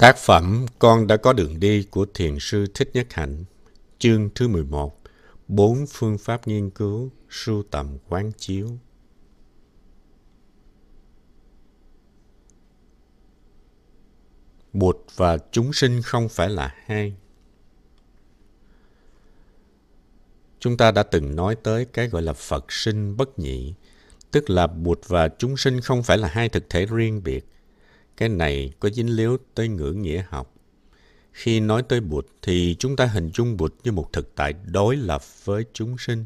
Tác phẩm Con đã có đường đi của Thiền sư Thích Nhất Hạnh, chương thứ 11, bốn phương pháp nghiên cứu, sưu tầm quán chiếu. Bụt và chúng sinh không phải là hai. Chúng ta đã từng nói tới cái gọi là Phật sinh bất nhị, tức là Bụt và chúng sinh không phải là hai thực thể riêng biệt. Cái này có dính líu tới ngữ nghĩa học. Khi nói tới Bụt thì chúng ta hình dung Bụt như một thực tại đối lập với chúng sinh.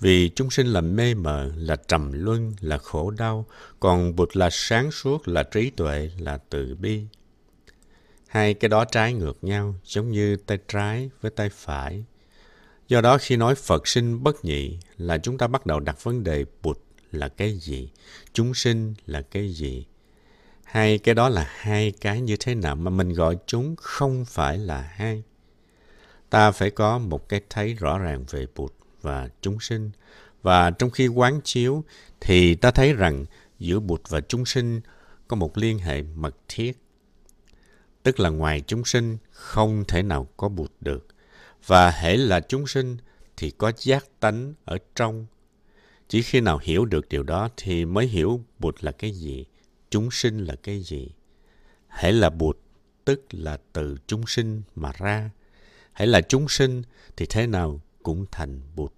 Vì chúng sinh là mê mờ, là trầm luân, là khổ đau, còn Bụt là sáng suốt, là trí tuệ, là từ bi. Hai cái đó trái ngược nhau, giống như tay trái với tay phải. Do đó khi nói Phật sinh bất nhị là chúng ta bắt đầu đặt vấn đề Bụt là cái gì, chúng sinh là cái gì. Hai cái đó là hai cái như thế nào mà mình gọi chúng không phải là hai. Ta phải có một cái thấy rõ ràng về Bụt và chúng sinh. Và trong khi quán chiếu thì ta thấy rằng giữa Bụt và chúng sinh có một liên hệ mật thiết. Tức là ngoài chúng sinh không thể nào có Bụt được. Và hễ là chúng sinh thì có giác tánh ở trong. Chỉ khi nào hiểu được điều đó thì mới hiểu Bụt là cái gì, chúng sinh là cái gì. Hễ là Bụt, tức là từ chúng sinh mà ra. Hãy là chúng sinh thì thế nào cũng thành Bụt.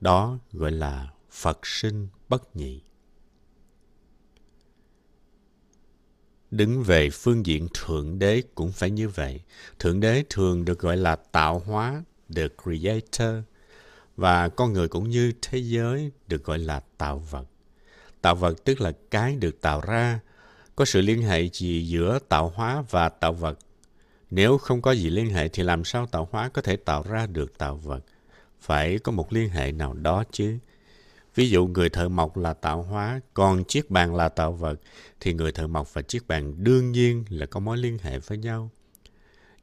Đó gọi là Phật sinh bất nhị. Đứng về phương diện Thượng Đế cũng phải như vậy. Thượng Đế thường được gọi là tạo hóa, the creator. Và con người cũng như thế giới được gọi là tạo vật. Tạo vật tức là cái được tạo ra. Có sự liên hệ gì giữa tạo hóa và tạo vật? Nếu không có gì liên hệ thì làm sao tạo hóa có thể tạo ra được tạo vật? Phải có một liên hệ nào đó chứ. Ví dụ người thợ mộc là tạo hóa, còn chiếc bàn là tạo vật, thì người thợ mộc và chiếc bàn đương nhiên là có mối liên hệ với nhau.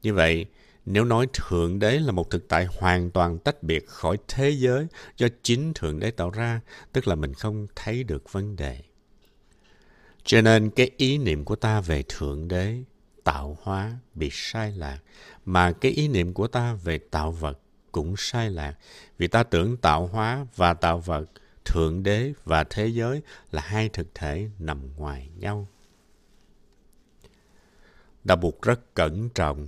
Như vậy, nếu nói Thượng Đế là một thực tại hoàn toàn tách biệt khỏi thế giới do chính Thượng Đế tạo ra, tức là mình không thấy được vấn đề. Cho nên cái ý niệm của ta về Thượng Đế, tạo hóa bị sai lạc, mà cái ý niệm của ta về tạo vật cũng sai lạc, vì ta tưởng tạo hóa và tạo vật – Thượng Đế và thế giới là hai thực thể nằm ngoài nhau. Đạo Bụt rất cẩn trọng.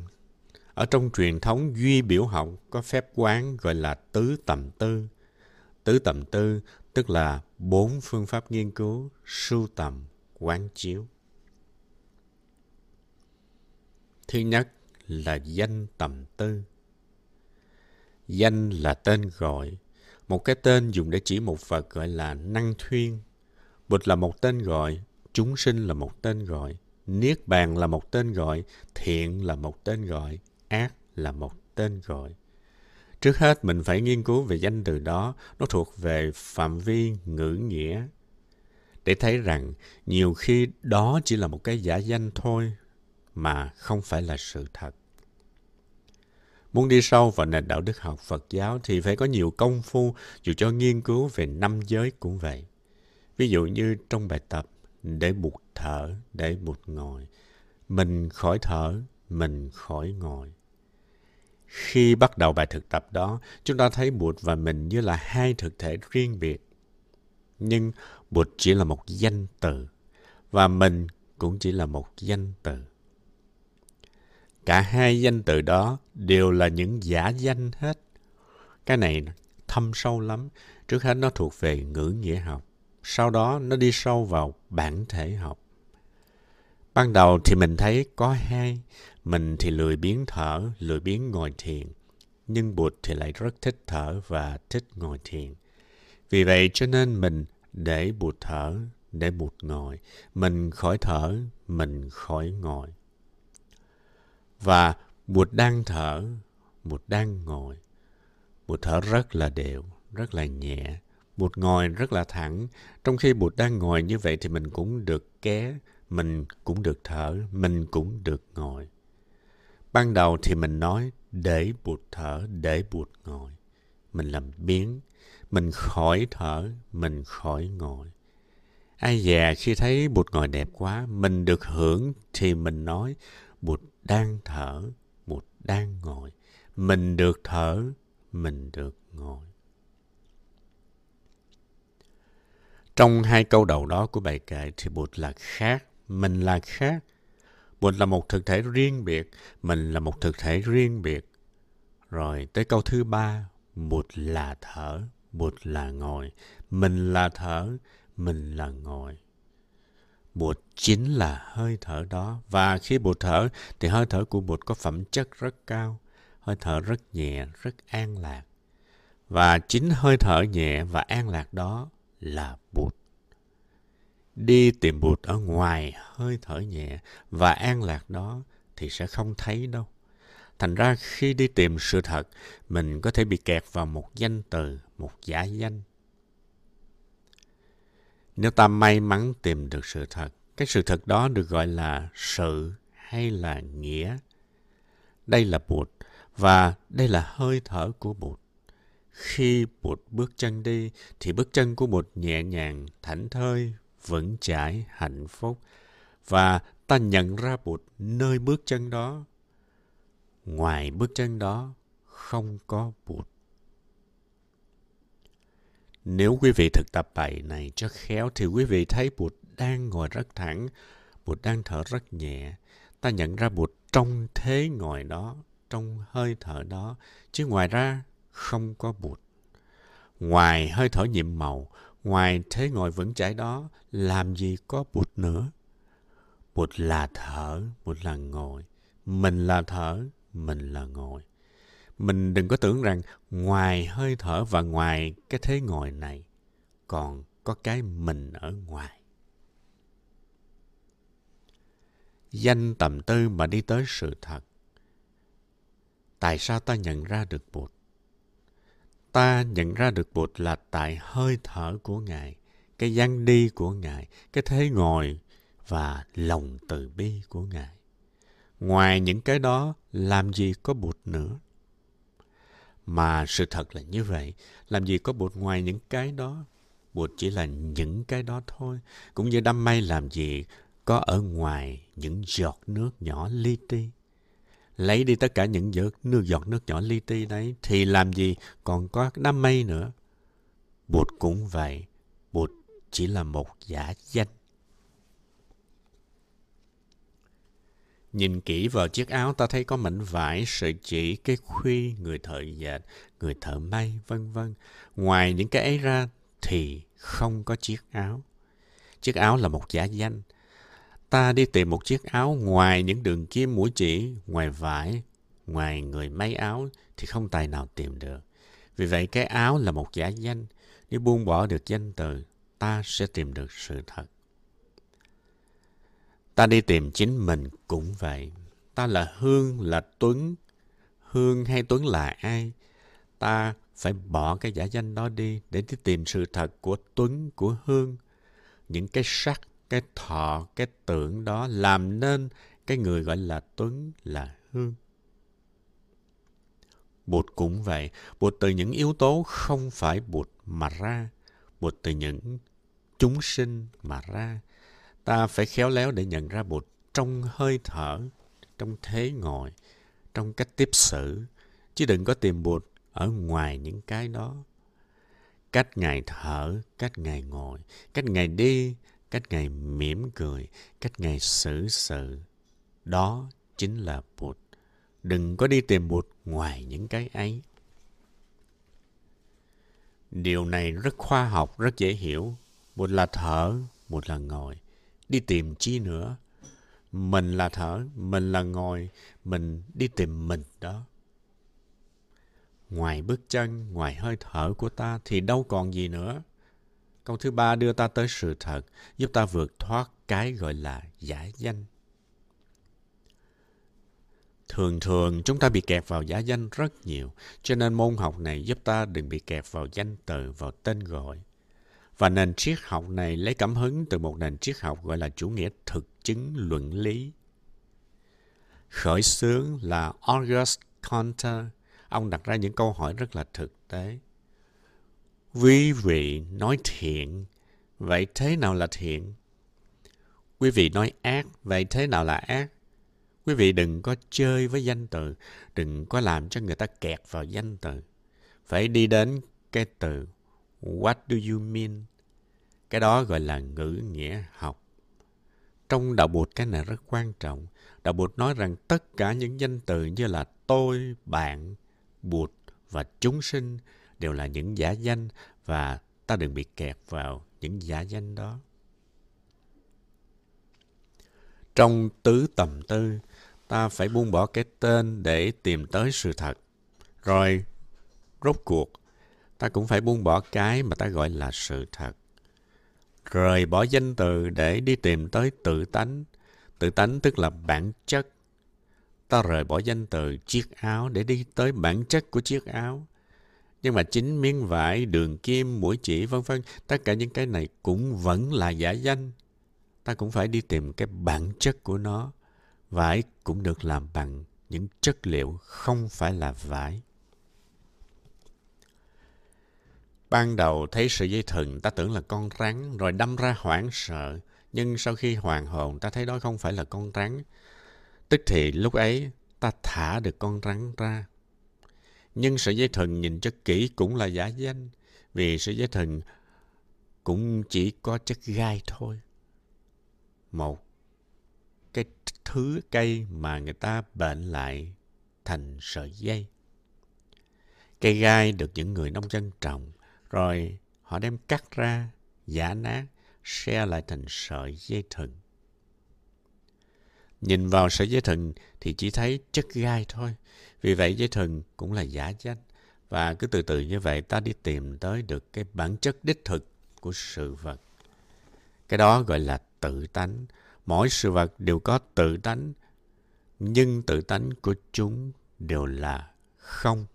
Ở trong truyền thống duy biểu học có phép quán gọi là tứ tầm tư. Tứ tầm tư tức là bốn phương pháp nghiên cứu, sưu tầm, quán chiếu. Thứ nhất là danh tầm tư. Danh là tên gọi, một cái tên dùng để chỉ một vật gọi là năng thuyên. Bụt là một tên gọi, chúng sinh là một tên gọi, niết bàn là một tên gọi, thiện là một tên gọi, ác là một tên gọi. Trước hết mình phải nghiên cứu về danh từ đó, nó thuộc về phạm vi ngữ nghĩa. Để thấy rằng nhiều khi đó chỉ là một cái giả danh thôi, mà không phải là sự thật. Muốn đi sâu vào nền đạo đức học Phật giáo thì phải có nhiều công phu dù cho nghiên cứu về năm giới cũng vậy. Ví dụ như trong bài tập để bụt thở, để bụt ngồi. Mình khỏi thở, mình khỏi ngồi. Khi bắt đầu bài thực tập đó, chúng ta thấy Bụt và mình như là hai thực thể riêng biệt. Nhưng Bụt chỉ là một danh từ, và mình cũng chỉ là một danh từ. Cả hai danh từ đó đều là những giả danh hết. Cái này thâm sâu lắm. Trước hết nó thuộc về ngữ nghĩa học. Sau đó nó đi sâu vào bản thể học. Ban đầu thì mình thấy có hai. Mình thì lười biến thở, lười biến ngồi thiền. Nhưng Bụt thì lại rất thích thở và thích ngồi thiền. Vì vậy cho nên mình để Bụt thở, để Bụt ngồi. Mình khỏi thở, mình khỏi ngồi. Và Bụt đang thở, Bụt đang ngồi. Bụt thở rất là đều, rất là nhẹ. Bụt ngồi rất là thẳng. Trong khi Bụt đang ngồi như vậy thì mình cũng được ké, mình cũng được thở, mình cũng được ngồi. Ban đầu thì mình nói để buộc thở, để buộc ngồi. Mình làm biến, mình khỏi thở, mình khỏi ngồi. Ai già khi thấy Bụt ngồi đẹp quá, mình được hưởng thì mình nói Bụt đang thở, Bụt đang ngồi. Mình được thở, mình được ngồi. Trong hai câu đầu đó của bài kệ thì Bụt là khác, mình là khác. mình là một thực thể riêng biệt, mình là một thực thể riêng biệt. Rồi tới câu thứ ba, một là thở, một là ngồi. Mình là thở, mình là ngồi. Bụt chính là hơi thở đó. Và khi Bụt thở thì hơi thở của Bụt có phẩm chất rất cao. Hơi thở rất nhẹ, rất an lạc. Và chính hơi thở nhẹ và an lạc đó là Bụt. Đi tìm Bụt ở ngoài hơi thở nhẹ và an lạc đó thì sẽ không thấy đâu. Thành ra khi đi tìm sự thật, mình có thể bị kẹt vào một danh từ, một giả danh. Nếu ta may mắn tìm được sự thật, cái sự thật đó được gọi là sự hay là nghĩa. Đây là Bụt và đây là hơi thở của Bụt. Khi Bụt bước chân đi thì bước chân của Bụt nhẹ nhàng, thảnh thơi, vững chãi, hạnh phúc. Và ta nhận ra Bụt nơi bước chân đó. Ngoài bước chân đó không có Bụt. Nếu quý vị thực tập bài này cho khéo thì quý vị thấy Bụt đang ngồi rất thẳng, Bụt đang thở rất nhẹ. Ta nhận ra Bụt trong thế ngồi đó, trong hơi thở đó, chứ ngoài ra không có Bụt. Ngoài hơi thở nhiệm màu, ngoài thế ngồi vững chãi đó, làm gì có Bụt nữa? Bụt là thở, Bụt là ngồi. Mình là thở, mình là ngồi. Mình đừng có tưởng rằng ngoài hơi thở và ngoài cái thế ngồi này, còn có cái mình ở ngoài. Danh tầm tư mà đi tới sự thật. Tại sao ta nhận ra được Bụt? Ta nhận ra được Bụt là tại hơi thở của Ngài, cái dáng đi của Ngài, cái thế ngồi và lòng từ bi của Ngài. Ngoài những cái đó, làm gì có Bụt nữa? Mà sự thật là như vậy, làm gì có Bụt ngoài những cái đó? Bụt chỉ là những cái đó thôi. Cũng như đam mây làm gì có ở ngoài những giọt nước nhỏ li ti. Lấy đi tất cả những giọt nước, giọt nước nhỏ li ti đấy, thì làm gì còn có đám mây nữa? Bụt cũng vậy. Bụt chỉ là một giả danh. Nhìn kỹ vào chiếc áo ta thấy có mảnh vải, sợi chỉ, cái khuy, người thợ dệt, người thợ may, vân vân. Ngoài những cái ấy ra thì không có chiếc áo. Chiếc áo là một giả danh. Ta đi tìm một chiếc áo ngoài những đường kim mũi chỉ, ngoài vải, ngoài người may áo thì không tài nào tìm được. Vì vậy cái áo là một giả danh. Nếu buông bỏ được danh từ, ta sẽ tìm được sự thật. Ta đi tìm chính mình cũng vậy. Ta là Hương, là Tuấn. Hương hay Tuấn là ai? Ta phải bỏ cái giả danh đó đi để đi tìm sự thật của Tuấn, của Hương. Những cái sắc, cái thọ, cái tưởng đó làm nên cái người gọi là Tuấn, là Hương. Bụt cũng vậy. Bụt từ những yếu tố không phải Bụt mà ra. Bụt từ những chúng sinh mà ra. Ta phải khéo léo để nhận ra Bụt trong hơi thở, trong thế ngồi, trong cách tiếp xử. Chứ đừng có tìm Bụt ở ngoài những cái đó. Cách Ngài thở, cách Ngài ngồi, cách Ngài đi, cách Ngài mỉm cười, cách Ngài xử sự. Đó chính là Bụt. Đừng có đi tìm Bụt ngoài những cái ấy. Điều này rất khoa học, rất dễ hiểu. bụt là thở, một là ngồi đi tìm chi nữa mình là thở mình là ngồi mình đi tìm mình đó ngoài bước chân ngoài hơi thở của ta thì đâu còn gì nữa câu thứ ba đưa ta tới sự thật, giúp ta vượt thoát cái gọi là giả danh thường thường, chúng ta bị kẹt vào giả danh rất nhiều, cho nên môn học này giúp ta đừng bị kẹt vào danh từ, vào tên gọi và nền triết học này lấy cảm hứng từ một nền triết học gọi là chủ nghĩa thực chứng luận lý. Khởi xướng là August Comte. Ông đặt ra những câu hỏi rất là thực tế. Quý vị nói thiện, vậy thế nào là thiện? Quý vị nói ác, vậy thế nào là ác? Quý vị đừng có chơi với danh từ, đừng có làm cho người ta kẹt vào danh từ. Phải đi đến cái từ What do you mean? Cái đó gọi là ngữ nghĩa học. Trong đạo Bụt cái này rất quan trọng. Đạo Bụt nói rằng tất cả những danh từ như là tôi, bạn, Bụt và chúng sinh đều là những giả danh và ta đừng bị kẹt vào những giả danh đó. Trong tứ tầm tư, ta phải buông bỏ cái tên để tìm tới sự thật. Rồi, rốt cuộc, ta cũng phải buông bỏ cái mà ta gọi là sự thật. Rời bỏ danh từ để đi tìm tới tự tánh. Tự tánh tức là bản chất. Ta rời bỏ danh từ chiếc áo để đi tới bản chất của chiếc áo. Nhưng mà chính miếng vải, đường kim, mũi chỉ, vân vân, tất cả những cái này cũng vẫn là giả danh. Ta cũng phải đi tìm cái bản chất của nó. Vải cũng được làm bằng những chất liệu không phải là vải. Ban đầu thấy sợi dây thừng ta tưởng là con rắn rồi đâm ra hoảng sợ. Nhưng sau khi hoàn hồn ta thấy đó không phải là con rắn. Tức thì lúc ấy ta thả được con rắn ra. Nhưng sợi dây thần nhìn cho kỹ cũng là giả danh. Vì sợi dây thần cũng chỉ có chất gai thôi. Một cái thứ cây mà người ta bệnh lại thành sợi dây. Cây gai được những người nông dân trồng rồi họ đem cắt ra, giả nát, xe lại thành sợi dây thừng. Nhìn vào sợi dây thừng thì chỉ thấy chất gai thôi. Vì vậy dây thừng cũng là giả danh. Và cứ từ từ như vậy ta đi tìm tới được cái bản chất đích thực của sự vật. Cái đó gọi là tự tánh. Mỗi sự vật đều có tự tánh. Nhưng tự tánh của chúng đều là không.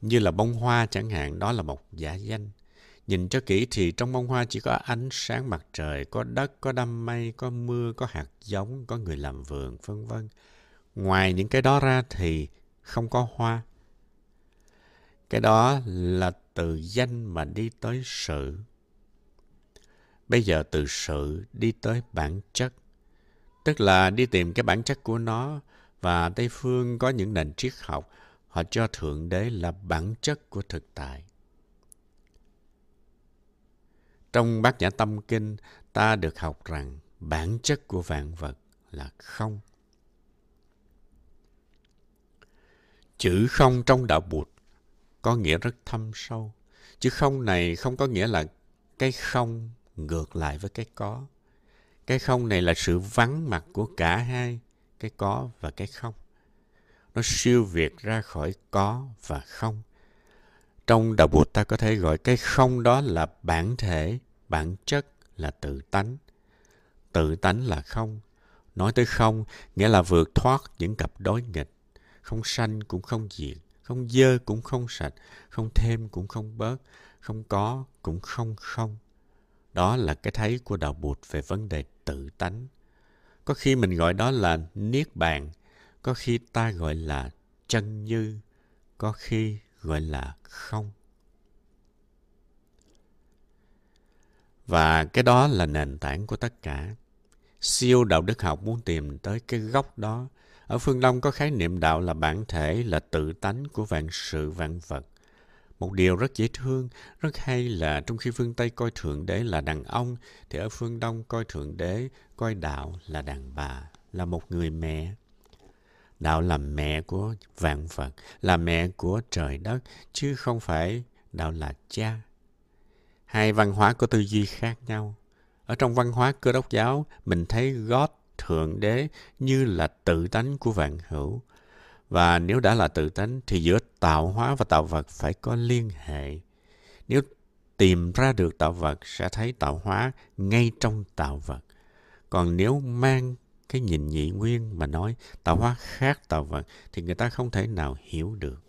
Như là bông hoa chẳng hạn, đó là một giả danh. Nhìn cho kỹ thì trong bông hoa chỉ có ánh sáng mặt trời, có đất, có đám mây, có mưa, có hạt giống, có người làm vườn, vân vân. Ngoài những cái đó ra thì không có hoa. Cái đó là từ danh mà đi tới sự. Bây giờ từ sự đi tới bản chất. Tức là đi tìm cái bản chất của nó và Tây Phương có những nền triết học họ cho Thượng Đế là bản chất của thực tại. Trong Bát Nhã Tâm Kinh, ta được học rằng bản chất của vạn vật là không. Chữ không trong đạo Bụt có nghĩa rất thâm sâu. Chữ không này không có nghĩa là cái không ngược lại với cái có. Cái không này là sự vắng mặt của cả hai, cái có và cái không nó siêu việt ra khỏi có và không. Trong đạo Bụt ta có thể gọi cái không đó là bản thể, bản chất là tự tánh. Tự tánh là không. Nói tới không nghĩa là vượt thoát những cặp đối nghịch. Không sanh cũng không diệt, không dơ cũng không sạch, không thêm cũng không bớt, không có cũng không không. Đó là cái thấy của đạo Bụt về vấn đề tự tánh. Có khi mình gọi đó là niết bàn, có khi ta gọi là chân như có khi gọi là không. Và cái đó là nền tảng của tất cả. Siêu đạo đức học muốn tìm tới cái gốc đó. Ở phương đông có khái niệm đạo là bản thể, là tự tánh của vạn sự, vạn vật. Một điều rất dễ thương, rất hay là trong khi phương tây coi thượng đế là đàn ông, thì ở phương đông coi thượng đế, coi đạo là đàn bà, là một người mẹ đạo là mẹ của vạn vật, là mẹ của trời đất, chứ không phải đạo là cha. Hai văn hóa có tư duy khác nhau. Ở trong văn hóa cơ đốc giáo, mình thấy God thượng đế như là tự tánh của vạn hữu. Và nếu đã là tự tánh, thì giữa tạo hóa và tạo vật phải có liên hệ. Nếu tìm ra được tạo vật, sẽ thấy tạo hóa ngay trong tạo vật. Còn nếu mang cái nhìn nhị nguyên mà nói tạo hóa khác tạo vật thì người ta không thể nào hiểu được.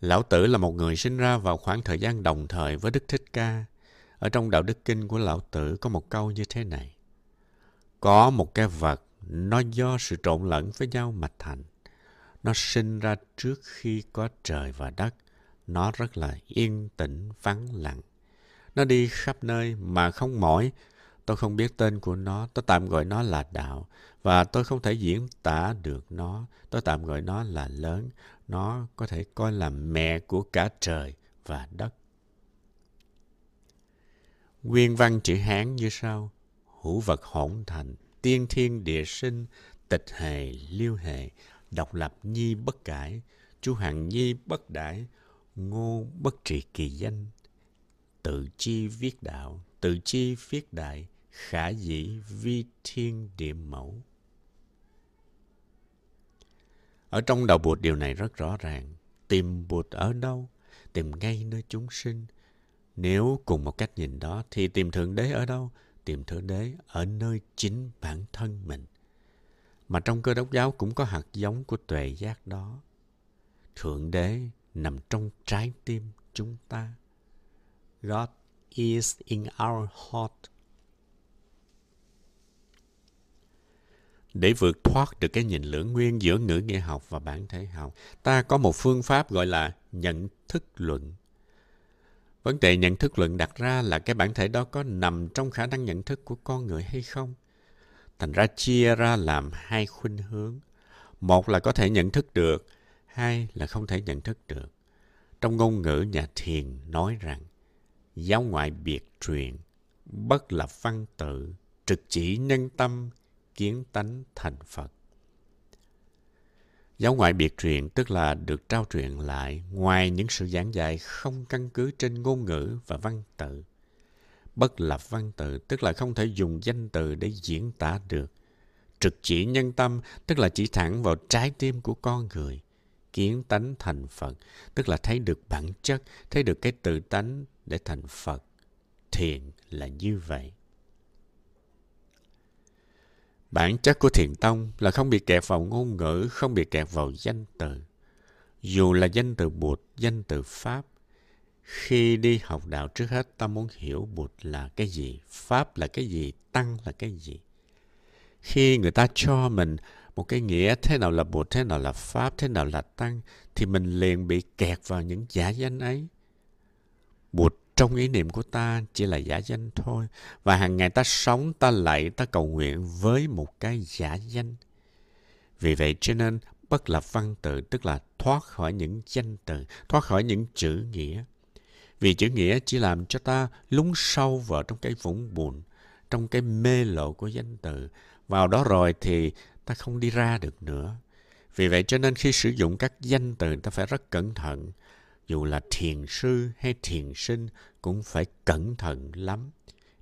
Lão Tử là một người sinh ra vào khoảng thời gian đồng thời với Đức Thích Ca. Ở trong Đạo Đức Kinh của Lão Tử có một câu như thế này. Có một cái vật nó do sự trộn lẫn với nhau mà thành. Nó sinh ra trước khi có trời và đất. Nó rất là yên tĩnh, vắng lặng. Nó đi khắp nơi mà không mỏi. Tôi không biết tên của nó, tôi tạm gọi nó là đạo. Và tôi không thể diễn tả được nó, tôi tạm gọi nó là lớn. Nó có thể coi là mẹ của cả trời và đất. Nguyên văn chữ Hán như sau. Hữu vật hỗn thành, tiên thiên địa sinh, tịch hề liêu hệ, độc lập nhi bất cải, chu hằng nhi bất đãi, ngô bất trị kỳ danh, tự chi viết đạo, tự chi viết đại, khả dĩ vi thiên địa mẫu. Ở trong đầu Bụt, điều này rất rõ ràng. Tìm Bụt ở đâu? Tìm ngay nơi chúng sinh. Nếu cùng một cách nhìn đó, thì tìm Thượng Đế ở đâu? Tìm Thượng Đế ở nơi chính bản thân mình. Mà trong cơ đốc giáo cũng có hạt giống của tuệ giác đó. Thượng Đế nằm trong trái tim chúng ta. God is in our heart. Để vượt thoát được cái nhìn lưỡng nguyên giữa ngữ nghĩa học và bản thể học, ta có một phương pháp gọi là nhận thức luận. Vấn đề nhận thức luận đặt ra là cái bản thể đó có nằm trong khả năng nhận thức của con người hay không. Thành ra chia ra làm hai khuynh hướng. Một là có thể nhận thức được, hai là không thể nhận thức được. Trong ngôn ngữ nhà thiền nói rằng, giáo ngoại biệt truyền, bất lập văn tự, trực chỉ nhân tâm, kiến tánh thành Phật. Giáo ngoại biệt truyền tức là được trao truyền lại ngoài những sự giảng dạy không căn cứ trên ngôn ngữ và văn tự. Bất lập văn tự tức là không thể dùng danh từ để diễn tả được. Trực chỉ nhân tâm tức là chỉ thẳng vào trái tim của con người. Kiến tánh thành Phật tức là thấy được bản chất, thấy được cái tự tánh để thành Phật. Thiền là như vậy. Bản chất của thiền tông là không bị kẹt vào ngôn ngữ, không bị kẹt vào danh từ. Dù là danh từ Bụt, danh từ Pháp, khi đi học đạo trước hết ta muốn hiểu Bụt là cái gì, Pháp là cái gì, Tăng là cái gì. Khi người ta cho mình một cái nghĩa thế nào là Bụt, thế nào là Pháp, thế nào là Tăng, thì mình liền bị kẹt vào những giả danh ấy. Bụt trong ý niệm của ta chỉ là giả danh thôi. Và hàng ngày ta sống, ta lạy, ta cầu nguyện với một cái giả danh. Vì vậy cho nên bất lập văn tự, tức là thoát khỏi những danh từ, thoát khỏi những chữ nghĩa. Vì chữ nghĩa chỉ làm cho ta lún sâu vào trong cái vũng bùn, trong cái mê lộ của danh từ. Vào đó rồi thì ta không đi ra được nữa. Vì vậy cho nên khi sử dụng các danh từ, ta phải rất cẩn thận dù là thiền sư hay thiền sinh cũng phải cẩn thận lắm.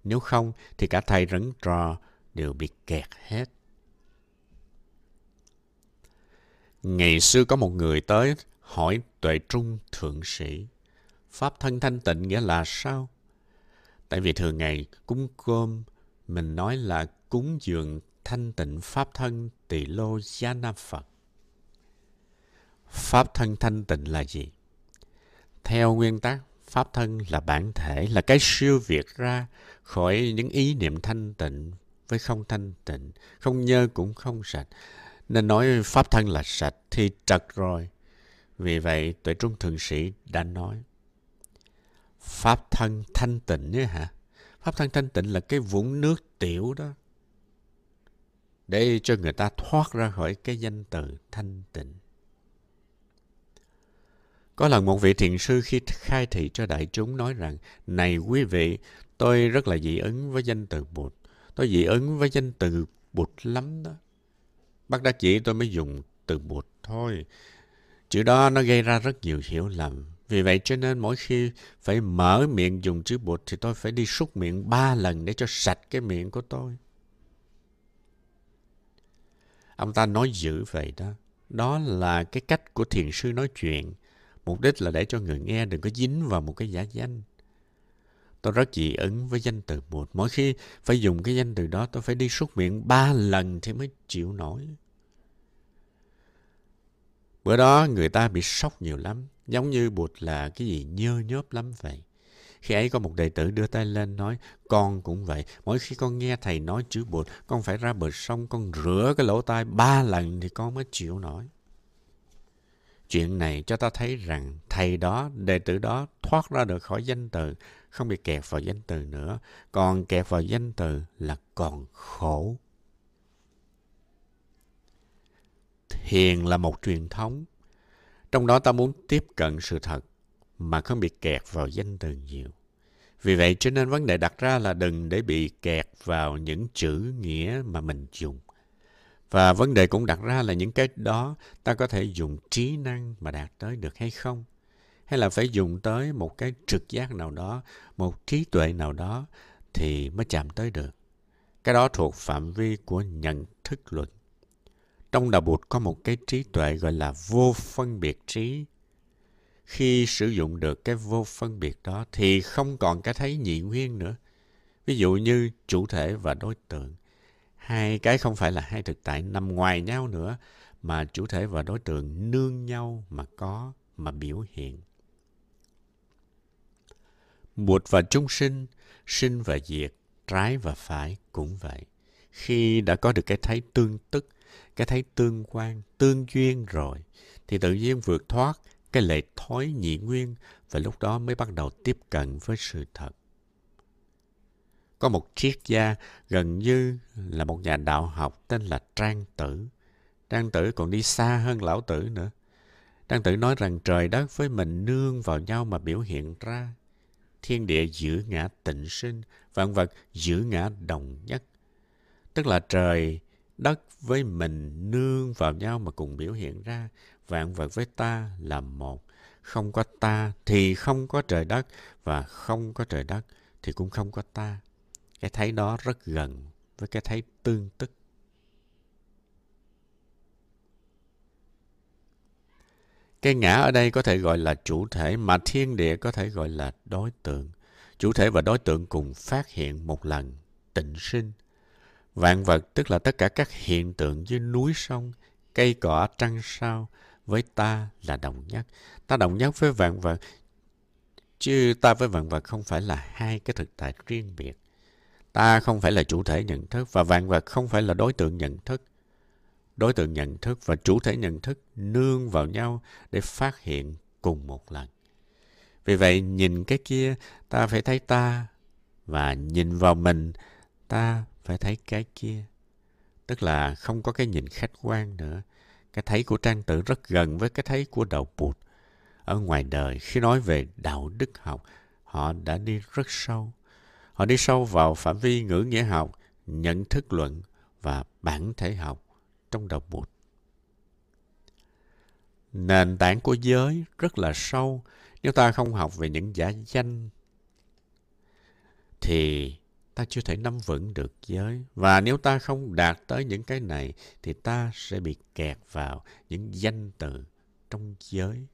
Nếu không thì cả thầy rắn trò đều bị kẹt hết. Ngày xưa có một người tới hỏi tuệ trung thượng sĩ. Pháp thân thanh tịnh nghĩa là sao? Tại vì thường ngày cúng cơm, mình nói là cúng dường thanh tịnh Pháp thân tỳ lô gia na Phật. Pháp thân thanh tịnh là gì? Theo nguyên tắc, Pháp thân là bản thể, là cái siêu việt ra khỏi những ý niệm thanh tịnh với không thanh tịnh, không nhơ cũng không sạch. Nên nói Pháp thân là sạch thì trật rồi. Vì vậy, Tuệ Trung Thượng Sĩ đã nói, Pháp thân thanh tịnh nhé hả? Pháp thân thanh tịnh là cái vũng nước tiểu đó. Để cho người ta thoát ra khỏi cái danh từ thanh tịnh. Có lần một vị thiền sư khi khai thị cho đại chúng nói rằng, Này quý vị, tôi rất là dị ứng với danh từ Bụt. Tôi dị ứng với danh từ Bụt lắm đó. Bác đã chỉ tôi mới dùng từ Bụt thôi. Chữ đó nó gây ra rất nhiều hiểu lầm. Vì vậy cho nên mỗi khi phải mở miệng dùng chữ Bụt thì tôi phải đi súc miệng ba lần để cho sạch cái miệng của tôi. Ông ta nói dữ vậy đó. Đó là cái cách của thiền sư nói chuyện. Mục đích là để cho người nghe đừng có dính vào một cái giả danh. Tôi rất dị ứng với danh từ một. Mỗi khi phải dùng cái danh từ đó tôi phải đi xúc miệng ba lần thì mới chịu nổi. Bữa đó người ta bị sốc nhiều lắm. Giống như bụt là cái gì nhơ nhớp lắm vậy. Khi ấy có một đệ tử đưa tay lên nói, con cũng vậy. Mỗi khi con nghe thầy nói chữ bụt, con phải ra bờ sông, con rửa cái lỗ tai ba lần thì con mới chịu nổi. Chuyện này cho ta thấy rằng thầy đó, đệ tử đó thoát ra được khỏi danh từ, không bị kẹt vào danh từ nữa. Còn kẹt vào danh từ là còn khổ. Thiền là một truyền thống. Trong đó ta muốn tiếp cận sự thật mà không bị kẹt vào danh từ nhiều. Vì vậy cho nên vấn đề đặt ra là đừng để bị kẹt vào những chữ nghĩa mà mình dùng. Và vấn đề cũng đặt ra là những cái đó ta có thể dùng trí năng mà đạt tới được hay không? Hay là phải dùng tới một cái trực giác nào đó, một trí tuệ nào đó thì mới chạm tới được. Cái đó thuộc phạm vi của nhận thức luận. Trong đạo Bụt có một cái trí tuệ gọi là vô phân biệt trí. Khi sử dụng được cái vô phân biệt đó thì không còn cái thấy nhị nguyên nữa. Ví dụ như chủ thể và đối tượng hai cái không phải là hai thực tại nằm ngoài nhau nữa, mà chủ thể và đối tượng nương nhau mà có, mà biểu hiện. Một và chúng sinh sinh và diệt, trái và phải cũng vậy. Khi đã có được cái thấy tương tức, cái thấy tương quan, tương duyên rồi, thì tự nhiên vượt thoát cái lệ thói nhị nguyên và lúc đó mới bắt đầu tiếp cận với sự thật có một triết gia gần như là một nhà đạo học tên là Trang Tử. Trang Tử còn đi xa hơn Lão Tử nữa. Trang Tử nói rằng trời đất với mình nương vào nhau mà biểu hiện ra. Thiên địa giữ ngã tịnh sinh, vạn vật giữ ngã đồng nhất. Tức là trời, đất với mình nương vào nhau mà cùng biểu hiện ra. Vạn vật với ta là một. Không có ta thì không có trời đất và không có trời đất thì cũng không có ta cái thấy đó rất gần với cái thấy tương tức. Cái ngã ở đây có thể gọi là chủ thể, mà thiên địa có thể gọi là đối tượng. Chủ thể và đối tượng cùng phát hiện một lần tịnh sinh. Vạn vật, tức là tất cả các hiện tượng như núi sông, cây cỏ, trăng sao, với ta là đồng nhất. Ta đồng nhất với vạn vật, chứ ta với vạn vật không phải là hai cái thực tại riêng biệt. Ta không phải là chủ thể nhận thức và vạn vật không phải là đối tượng nhận thức. Đối tượng nhận thức và chủ thể nhận thức nương vào nhau để phát hiện cùng một lần. Vì vậy, nhìn cái kia, ta phải thấy ta, và nhìn vào mình, ta phải thấy cái kia. Tức là không có cái nhìn khách quan nữa. Cái thấy của Trang Tử rất gần với cái thấy của Đạo Bụt. Ở ngoài đời, khi nói về đạo đức học, họ đã đi rất sâu Họ đi sâu vào phạm vi ngữ nghĩa học, nhận thức luận và bản thể học trong đầu Bụt. Nền tảng của giới rất là sâu. Nếu ta không học về những giả danh thì ta chưa thể nắm vững được giới. Và nếu ta không đạt tới những cái này thì ta sẽ bị kẹt vào những danh từ trong giới.